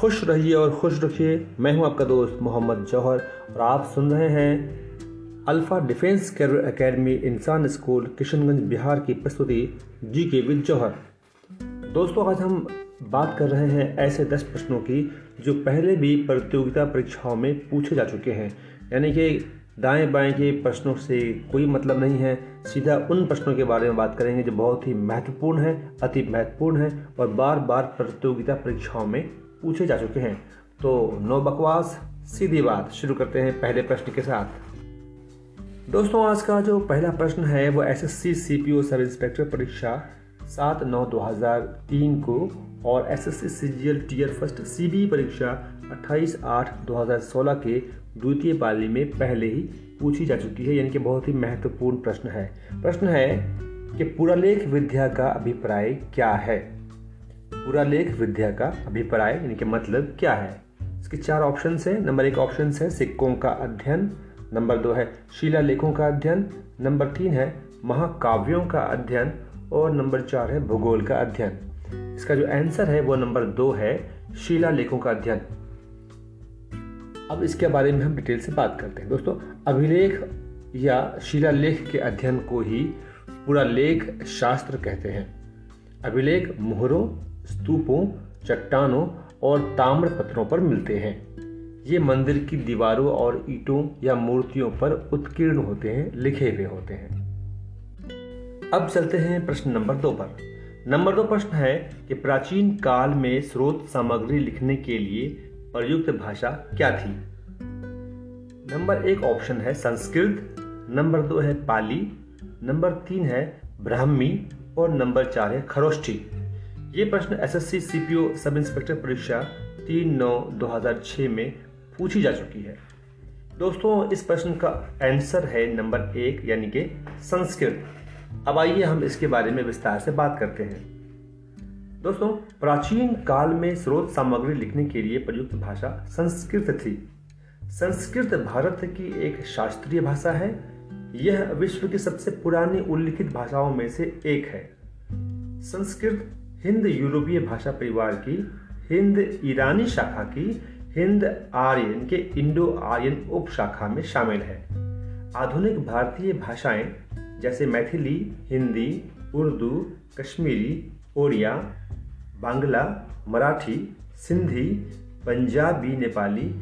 खुश रहिए और खुश रखिए। मैं हूँ आपका दोस्त मोहम्मद जौहर और आप सुन रहे हैं Alpha Defence Career Academy Insaan school Kishanganj Bihar की प्रस्तुति जी के विद जौहर। दोस्तों, आज हम बात कर रहे हैं ऐसे दस प्रश्नों की जो पहले भी प्रतियोगिता परीक्षाओं में पूछे जा चुके हैं। यानी कि दाएँ बाएँ के प्रश्नों से कोई मतलब नहीं है। सीधा उन प्रश्नों के बारे में बात करेंगे जो बहुत ही महत्वपूर्ण है, अति महत्वपूर्ण है और बार बार प्रतियोगिता परीक्षाओं में पूछे जा चुके हैं। तो नो बकवास, सीधी बात। शुरू करते हैं पहले प्रश्न के साथ। दोस्तों, आज का जो पहला प्रश्न है, वो S S C C P O sub inspector परीक्षा सात नौ दो हज़ार तीन को और S S C C G L tier first C B परीक्षा अट्ठाईस आठ दो हज़ार सोलह के द्वितीय पाली में पहले ही पूछी जा चुकी है, यानी कि बहुत ही महत्वपूर्ण प्रश्न है। प्रश्न है कि पुरालेख विद्या का अभिप्राय क्या है? पुरालेख विद्या का अभिप्राय, यानी कि मतलब क्या है? इसके चार ऑप्शन है। नंबर एक ऑप्शन है, सिक्कों का अध्ययन। नंबर दो है शिलालेखों का अध्ययन। नंबर तीन है, महाकाव्यों का अध्ययन। और नंबर चार है, भूगोल का अध्ययन। इसका जो आंसर है, वो नंबर दो है शिलालेखों का अध्ययन। अब इसके बारे में हम डिटेल से बात करते हैं। दोस्तों, अभिलेख या शिलालेख के अध्ययन को ही पूरा लेख शास्त्र कहते हैं। अभिलेख मोहरों स्तूपों, चट्टानों और ताम्र पत्रों पर मिलते हैं। ये मंदिर की दीवारों और ईटों या मूर्तियों पर उत्कीर्ण होते हैं, लिखे हुए होते हैं। अब चलते हैं प्रश्न नंबर दो पर। नंबर दो प्रश्न है कि प्राचीन काल में स्रोत सामग्री लिखने के लिए प्रयुक्त भाषा क्या थी? नंबर एक ऑप्शन है संस्कृत, नंबर दो है पाली, नंबर तीन है ब्राह्मी और नंबर चार है खरोष्ठी। ये प्रश्न एसएससी सीपीओ सब इंस्पेक्टर परीक्षा तीन नौ दो हज़ार छह में पूछी जा चुकी है। दोस्तों, इस प्रश्न का आंसर है नंबर एक, यानी कि संस्कृत अब आइए हम इसके बारे में विस्तार से बात करते हैं। दोस्तों, प्राचीन काल में स्रोत सामग्री लिखने के लिए प्रयुक्त भाषा संस्कृत थी। संस्कृत भारत की एक शास्त्रीय भाषा है। यह विश्व की सबसे पुरानी उल्लिखित भाषाओं में से एक है। संस्कृत हिंद यूरोपीय भाषा परिवार की, हिंद ईरानी शाखा की, हिंद आर्यन के इंडो आर्यन उप शाखा में शामिल है। आधुनिक भारतीय भाषाएँ जैसे मैथिली, हिंदी, उर्दू, कश्मीरी, ओडिया, बांग्ला, मराठी, सिंधी, पंजाबी, नेपाली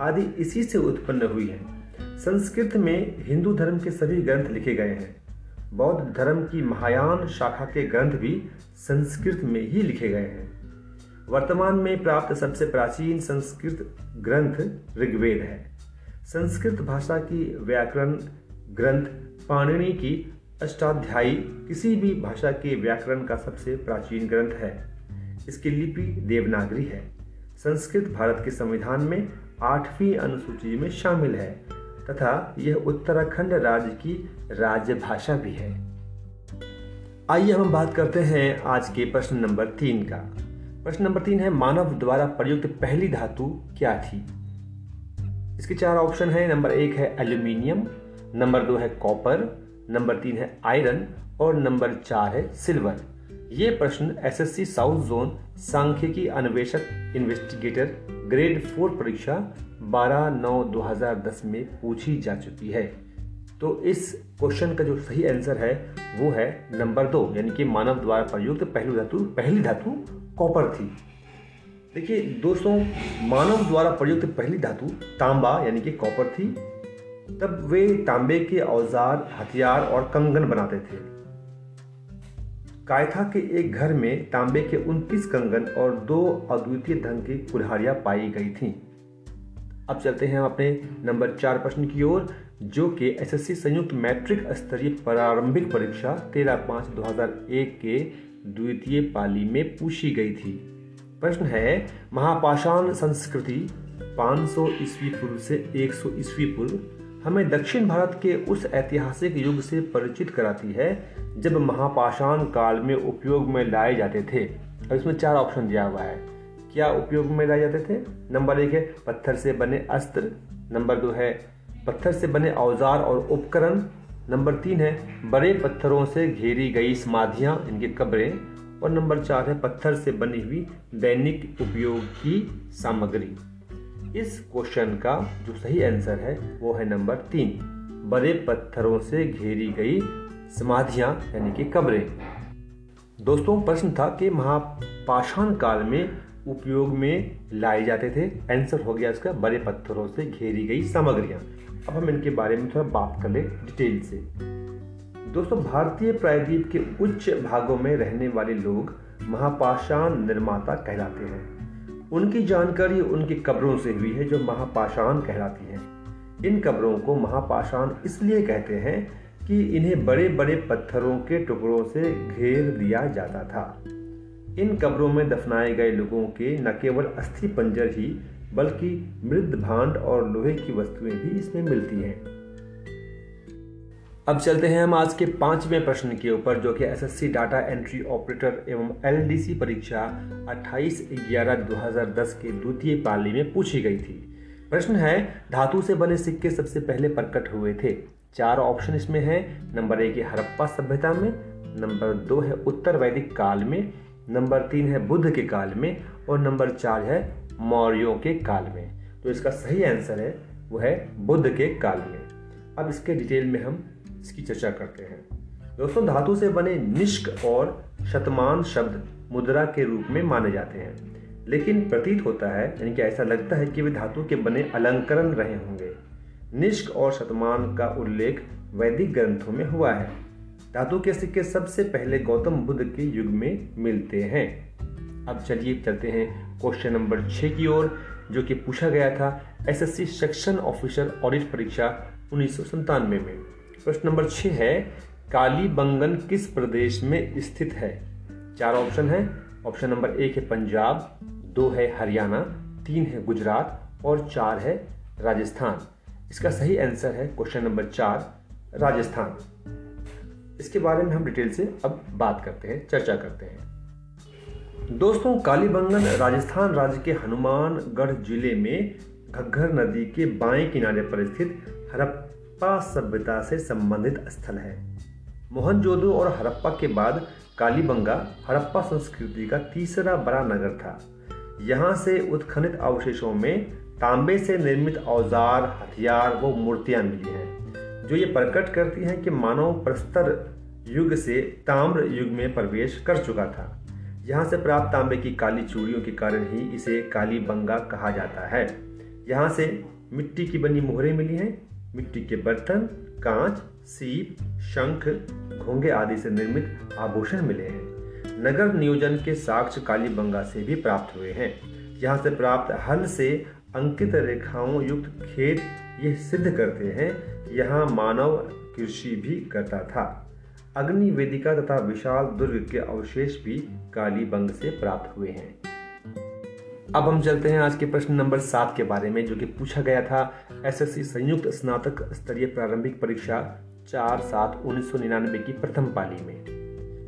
आदि इसी से उत्पन्न हुई हैं। संस्कृत में हिंदू धर्म के सभी ग्रंथ लिखे गए हैं। बौद्ध धर्म की महायान शाखा के ग्रंथ भी संस्कृत में ही लिखे गए हैं। वर्तमान में प्राप्त सबसे प्राचीन संस्कृत ग्रंथ ऋग्वेद है। संस्कृत भाषा की व्याकरण ग्रंथ पाणिनि की अष्टाध्यायी किसी भी भाषा के व्याकरण का सबसे प्राचीन ग्रंथ है। इसकी लिपि देवनागरी है। संस्कृत भारत के संविधान में आठवीं अनुसूची में शामिल है। तथा यह उत्तराखंड राज्य की राजभाषा भी है। आइए हम बात करते हैं आज के प्रश्न नंबर तीन का। प्रश्न नंबर तीन है, मानव द्वारा प्रयुक्त पहली धातु क्या थी? इसके चार ऑप्शन है। नंबर एक है एल्यूमिनियम, नंबर दो है कॉपर, नंबर तीन है आयरन और नंबर चार है सिल्वर। ये प्रश्न एसएससी साउथ जोन सांख्यिकी अन्वेषक इन्वेस्टिगेटर ग्रेड फोर परीक्षा 12 नौ 2010 में पूछी जा चुकी है। तो इस क्वेश्चन का जो सही आंसर है, वो है नंबर दो, यानी कि मानव द्वारा प्रयुक्त पहली धातु पहली धातु कॉपर थी। देखिए दोस्तों, मानव द्वारा प्रयुक्त पहली धातु तांबा, यानी कि कॉपर थी। तब वे तांबे के औज़ार, हथियार और कंगन बनाते थे। कायथा के एक घर में तांबे के 29 कंगन और दो अद्वितीय ढंग की कुल्हाड़ियाँ पाई गई थीं। अब चलते हैं हम अपने नंबर चार प्रश्न की ओर, जो कि एसएससी संयुक्त मैट्रिक स्तरीय प्रारंभिक परीक्षा तेरह पाँच दो हज़ार एक के द्वितीय पाली में पूछी गई थी। प्रश्न है, महापाषाण संस्कृति 500 ईस्वी पूर्व से 100 ईस्वी पूर्व हमें दक्षिण भारत के उस ऐतिहासिक युग से परिचित कराती है, जब महापाषाण काल में उपयोग में लाए जाते थे। और इसमें चार ऑप्शन दिया हुआ है। क्या उपयोग में लाए जाते थे? नंबर एक है पत्थर से बने अस्त्र। नंबर दो है पत्थर से बने औज़ार और उपकरण। नंबर तीन है बड़े पत्थरों से घेरी गई समाधियाँ, इनकी कब्रें। और नंबर चार है पत्थर से बनी हुई दैनिक उपयोग की सामग्री। इस क्वेश्चन का जो सही आंसर है, वो है नंबर तीन। बड़े पत्थरों से घेरी गई समाधियाँ, यानी कि कब्रें। दोस्तों, प्रश्न था कि महापाषाण काल में उपयोग में लाए जाते थे। आंसर हो गया इसका बड़े पत्थरों से घेरी गई सामग्रियाँ। अब हम इनके बारे में थोड़ा बात कर ले डिटेल से। दोस्तों, भारतीय प्रायद्वीप के उच्च भागों में रहने वाले लोग महापाषाण निर्माता कहलाते हैं। उनकी जानकारी उनकी कब्रों से हुई है, जो महापाषाण कहलाती हैं। इन कब्रों को महापाषाण इसलिए कहते हैं कि इन्हें बड़े बड़े पत्थरों के टुकड़ों से घेर दिया जाता था। इन कब्रों में दफनाए गए लोगों के न केवल अस्थि पंजर ही, बल्कि मृद भांड और लोहे की वस्तुएँ भी इसमें मिलती हैं। अब चलते हैं हम आज के पाँचवें प्रश्न के ऊपर, जो कि एसएससी डाटा एंट्री ऑपरेटर एवं एलडीसी परीक्षा 28 ग्यारह 2010 के द्वितीय पाली में पूछी गई थी। प्रश्न है, धातु से बने सिक्के सबसे पहले प्रकट हुए थे। चार ऑप्शन इसमें है। नंबर एक है हड़प्पा सभ्यता में, नंबर दो है उत्तर वैदिक काल में नंबर तीन है बुद्ध के काल में और नंबर चार है मौर्यों के काल में। तो इसका सही आंसर है, वो है बुद्ध के काल में। अब इसके डिटेल में हम इसकी चर्चा करते हैं। दोस्तों, धातु से बने निष्क और शतमान शब्द मुद्रा के रूप में माने जाते हैं। लेकिन प्रतीत होता है, यानी कि ऐसा लगता है कि वे धातु के बने अलंकरण रहे होंगे। निष्क और शतमान का उल्लेख वैदिक ग्रंथों में हुआ है। धातु के सिक्के सबसे पहले गौतम बुद्ध के युग में मिलते हैं। अब चलिए चलते हैं क्वेश्चन नंबर छह की ओर, जो कि पूछा गया था एसएससी सेक्शन ऑफिसर ऑडिट परीक्षा उन्नीस में। प्रश्न नंबर छह है, काली बंगन किस प्रदेश में स्थित है? चार ऑप्शन है। ऑप्शन नंबर एक है पंजाब, दो है हरियाणा, तीन है गुजरात और चार है राजस्थान। इसका सही आंसर है क्वेश्चन नंबर चार, राजस्थान। इसके बारे में हम डिटेल से अब बात करते हैं, चर्चा करते हैं। दोस्तों, कालीबंगन राजस्थान राज्य के हनुमानगढ़ ज़िले में घग्घर नदी के बाएँ किनारे पर स्थित हड़प्पा सभ्यता से संबंधित स्थल है। मोहनजोदड़ो और हड़प्पा के बाद कालीबंगा हड़प्पा संस्कृति का तीसरा बड़ा नगर था। यहाँ से उत्खनित अवशेषों में तांबे से निर्मित औज़ार, हथियार व मूर्तियाँ मिली हैं। जो ये प्रकट करती हैं कि मानव प्रस्तर युग से ताम्र युग में प्रवेश कर चुका था। यहाँ से प्राप्त तांबे की काली चूड़ियों के कारण ही इसे काली बंगा कहा जाता है। यहाँ से मिट्टी की बनी मोहरें मिली हैं। मिट्टी के बर्तन, कांच, सीप, शंख घोंगे आदि से निर्मित आभूषण मिले हैं। नगर नियोजन के साक्ष्य काली बंगा से भी प्राप्त हुए हैं। यहाँ से प्राप्त हल से अंकित रेखाओं युक्त खेत ये सिद्ध करते हैं यहाँ मानव कृषि भी करता था। अग्नि वेदिका तथा विशाल दुर्ग के अवशेष भी कालीबंग से प्राप्त हुए हैं। अब हम चलते हैं आज के प्रश्न नंबर सात के बारे में, जो कि पूछा गया था एसएससी संयुक्त स्नातक स्तरीय प्रारंभिक परीक्षा चार सात उन्नीस की प्रथम पाली में।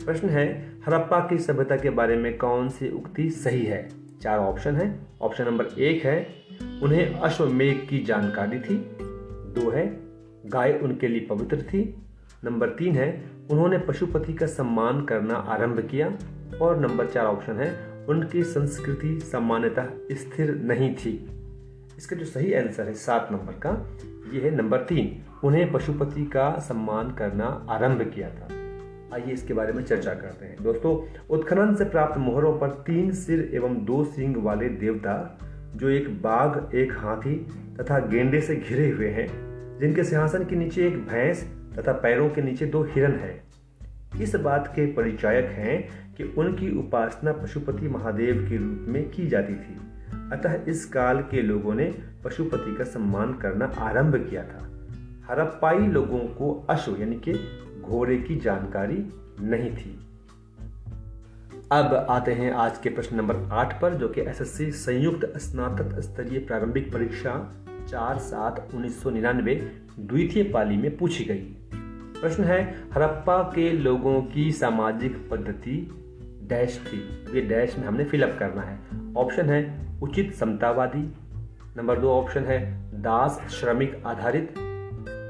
प्रश्न है हरप्पा की सभ्यता के बारे में कौन सी उक्ति सही है? चार ऑप्शन है। ऑप्शन नंबर एक है उन्हें अश्वमेघ की जानकारी थी, दो है, गाय उनके लिए पवित्र थी, नंबर तीन है, उन्होंने पशुपति का सम्मान करना आरंभ किया, और नंबर चार ऑप्शन है, उनकी संस्कृति सामान्यतः स्थिर नहीं थी। इसका जो सही आंसर है सात नंबर का यह है नंबर तीन, उन्हें पशुपति का सम्मान करना आरंभ किया था। आइए इसके बारे में चर्चा करते हैं। दोस्तों, उत्खनन से प्राप्त मोहरों पर तीन सिर एवं दो सिंग वाले देवता जो एक बाघ, एक हाथी तथा गेंडे से घिरे हुए हैं, जिनके सिंहासन के नीचे एक भैंस तथा पैरों के नीचे दो हिरन है। इस बात के परिचायक हैं कि उनकी उपासना पशुपति महादेव के रूप में की जाती थी। अतः इस काल के लोगों ने पशुपति का सम्मान करना आरंभ किया था। हरप्पाई लोगों को अश्व, यानी कि घोड़े की जानकारी नहीं थी। अब आते हैं आज के प्रश्न नंबर आठ पर, जो कि एसएससी संयुक्त स्नातक स्तरीय प्रारंभिक परीक्षा चार सात उन्नीस सौ निन्यानवे द्वितीय पाली में पूछी गई। प्रश्न है, हरप्पा के लोगों की सामाजिक पद्धति डैश थी। ये डैश में हमने फिलअप करना है। ऑप्शन है, उचित समतावादी। नंबर दो ऑप्शन है, दास श्रमिक आधारित।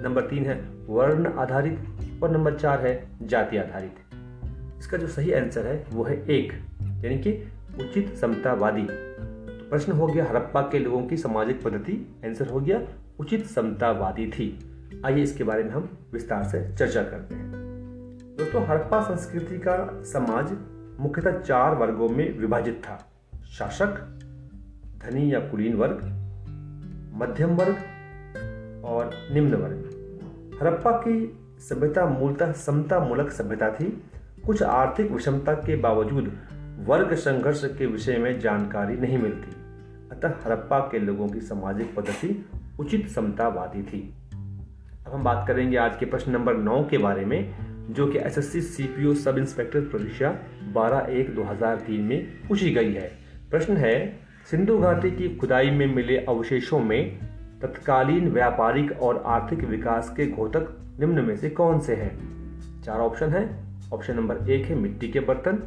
नंबर तीन है, वर्ण आधारित। और नंबर चार है, जाति आधारित। इसका जो सही आंसर है, वो है एक। यानी कि उचित समतावादी। तो प्रश्न हो गया हड़प्पा के लोगों की सामाजिक पद्धति। आंसर हो गया, उचित समतावादी थी। आइए इसके बारे में हम विस्तार से चर्चा करते हैं। दोस्तों, हड़प्पा संस्कृति का समाज मुख्यतः चार वर्गों में विभाजित था। शासक, धनी या कुलीन वर्ग, मध्यम वर्ग और निम्न वर्ग। हड़प्पा की सभ्यता मूलतः समता मूलक सभ्यता थी। कुछ आर्थिक विषमता के बावजूद वर्ग संघर्ष के विषय में जानकारी नहीं मिलती। अतः हड़प्पा के लोगों की सामाजिक पद्धति उचित समतावादी थी। अब हम बात करेंगे आज के प्रश्न नंबर नौ के बारे में, जो कि S S C C P O sub inspector परीक्षा बारह एक दो हज़ार तीन में पूछी गई है। प्रश्न है, सिंधु घाटी की खुदाई में मिले अवशेषों में तत्कालीन व्यापारिक और आर्थिक विकास के घोतक निम्न में से कौन से हैं? चार ऑप्शन है। ऑप्शन नंबर एक है मिट्टी के बर्तन,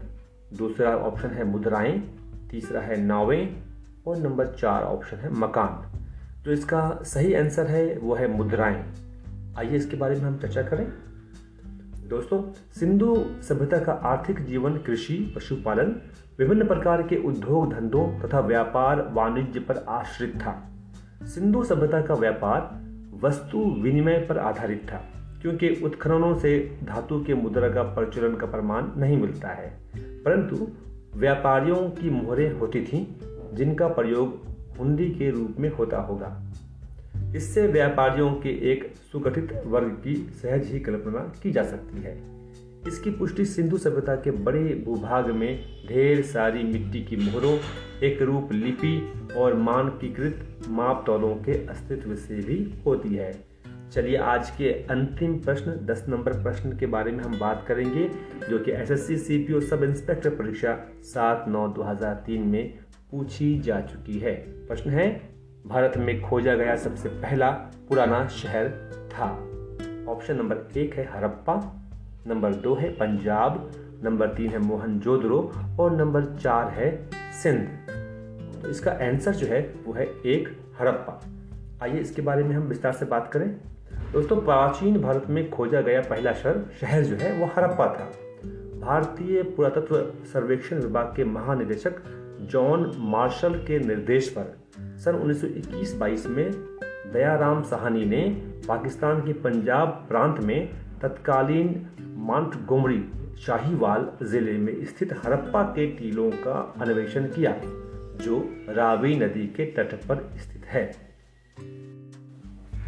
दूसरा ऑप्शन है मुद्राएँ, तीसरा है नावें और नंबर चार ऑप्शन है मकान। जो इसका सही आंसर है, वो है मुद्राएँ। आइए इसके बारे में हम चर्चा करें। दोस्तों, सिंधु सभ्यता का आर्थिक जीवन, कृषि, पशुपालन, विभिन्न प्रकार के उद्योग, धंधों तथा व्यापार, वाणिज्य पर आश्रित था। सिंधु सभ्यता का व्यापार वस्तु विनिमय पर आधारित था। क्योंकि उत्खननों से धातु के मुद्रा का प्रचलन का प्रमाण नहीं मिलता है। परंतु व्यापारियों की मोहरें होती थीं, जिनका प्रयोग हुंडी के रूप में होता होगा। इससे व्यापारियों के एक सुगठित वर्ग की सहज ही कल्पना की जा सकती है। इसकी पुष्टि सिंधु सभ्यता के बड़े भूभाग में ढेर सारी मिट्टी की मोहरों, एक रूप लिपि और मानकीकृत माप तौलों के अस्तित्व से भी होती है। चलिए आज के अंतिम प्रश्न 10 नंबर प्रश्न के बारे में हम बात करेंगे, जो कि एस एस सी सब इंस्पेक्टर परीक्षा सात नौ दो हज़ार तीन में पूछी जा चुकी है। प्रश्न है, भारत में खोजा गया सबसे पहला पुराना शहर था। ऑप्शन नंबर एक है हरप्पा नंबर दो है पंजाब, नंबर तीन है मोहनजोदड़ो और नंबर चार है सिंध। तो इसका आंसर जो है, वो है एक हड़प्पा। आइए इसके बारे में हम विस्तार से बात करें। दोस्तों, प्राचीन भारत में खोजा गया पहला शहर शहर जो है, वो हड़प्पा था। भारतीय पुरातत्व सर्वेक्षण विभाग के महानिदेशक जॉन मार्शल के निर्देश पर सन 1921-22 में दयाराम साहनी ने पाकिस्तान के पंजाब प्रांत में तत्कालीन मांटगोमरी शाहीवाल ज़िले में स्थित हड़प्पा के टीलों का अन्वेषण किया, जो रावी नदी के तट पर स्थित है।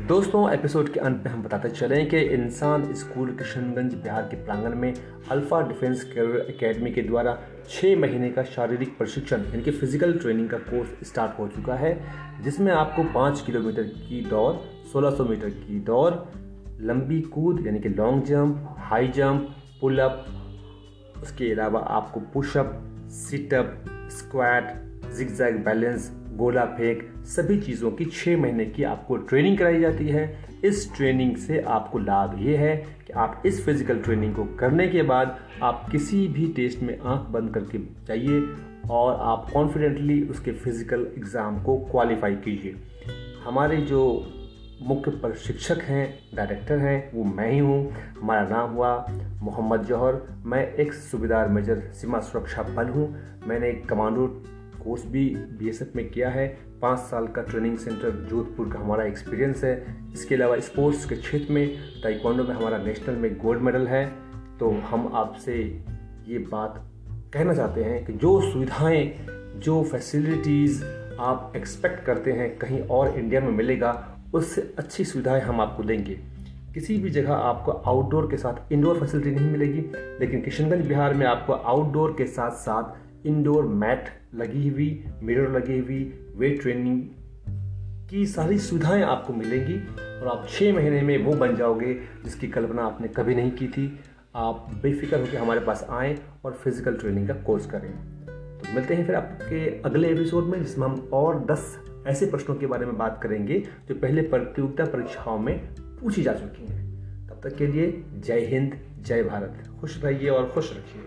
दोस्तों एपिसोड के अंत में हम बताते चलें कि इंसान स्कूल किशनगंज बिहार के प्रांगण में अल्फ़ा डिफेंस कैरियर एकेडमी के द्वारा छः महीने का शारीरिक प्रशिक्षण, यानी कि फ़िज़िकल ट्रेनिंग का कोर्स स्टार्ट हो चुका है, जिसमें आपको पाँच किलोमीटर की दौड़, सोलह सौ मीटर की दौड़, लंबी कूद, यानी कि long jump high jump pullup उसके अलावा आपको pushup situp squat zigzag balance गोला फेंक, सभी चीज़ों की छः महीने की आपको ट्रेनिंग कराई जाती है। इस ट्रेनिंग से आपको लाभ ये है कि आप इस फ़िज़िकल ट्रेनिंग को करने के बाद आप किसी भी टेस्ट में आँख बंद करके जाइए और आप कॉन्फिडेंटली उसके फ़िज़िकल एग्ज़ाम को क्वालिफाई कीजिए। हमारे जो मुख्य प्रशिक्षक हैं डायरेक्टर हैं, वो मैं ही हूँ। हमारा नाम हुआ मोहम्मद जौहर। मैं एक सुबेदार मेजर सीमा सुरक्षा बल हूँ। मैंने कमांडो कोर्स भी बीएसएफ में किया है। पाँच साल का ट्रेनिंग सेंटर जोधपुर का हमारा एक्सपीरियंस है। इसके अलावा स्पोर्ट्स के क्षेत्र में ताइक्वांडो में हमारा नेशनल में गोल्ड मेडल है। तो हम आपसे ये बात कहना चाहते हैं कि जो सुविधाएँ, जो फैसिलिटीज़ आप एक्सपेक्ट करते हैं कहीं और इंडिया में मिलेगा, उससे अच्छी सुविधाएँ हम आपको देंगे। किसी भी जगह आपको आउटडोर के साथ इंडोर फैसिलिटी नहीं मिलेगी, लेकिन किशनगंज बिहार में आपको आउटडोर के साथ साथ इंडोर मैट लगी हुई मिरर लगी हुई वेट ट्रेनिंग की सारी सुविधाएँ आपको मिलेंगी और आप छः महीने में वो बन जाओगे जिसकी कल्पना आपने कभी नहीं की थी। आप बेफिक्र होकर हमारे पास आएँ और फ़िज़िकल ट्रेनिंग का कोर्स करें। तो मिलते हैं फिर आपके अगले एपिसोड में, जिसमें हम और दस ऐसे प्रश्नों के बारे में बात करेंगे जो पहले प्रतियोगिता परीक्षाओं में पूछी जा चुकी हैं। तब तक के लिए जय हिंद, जय भारत। खुश रहिए और खुश रखिए।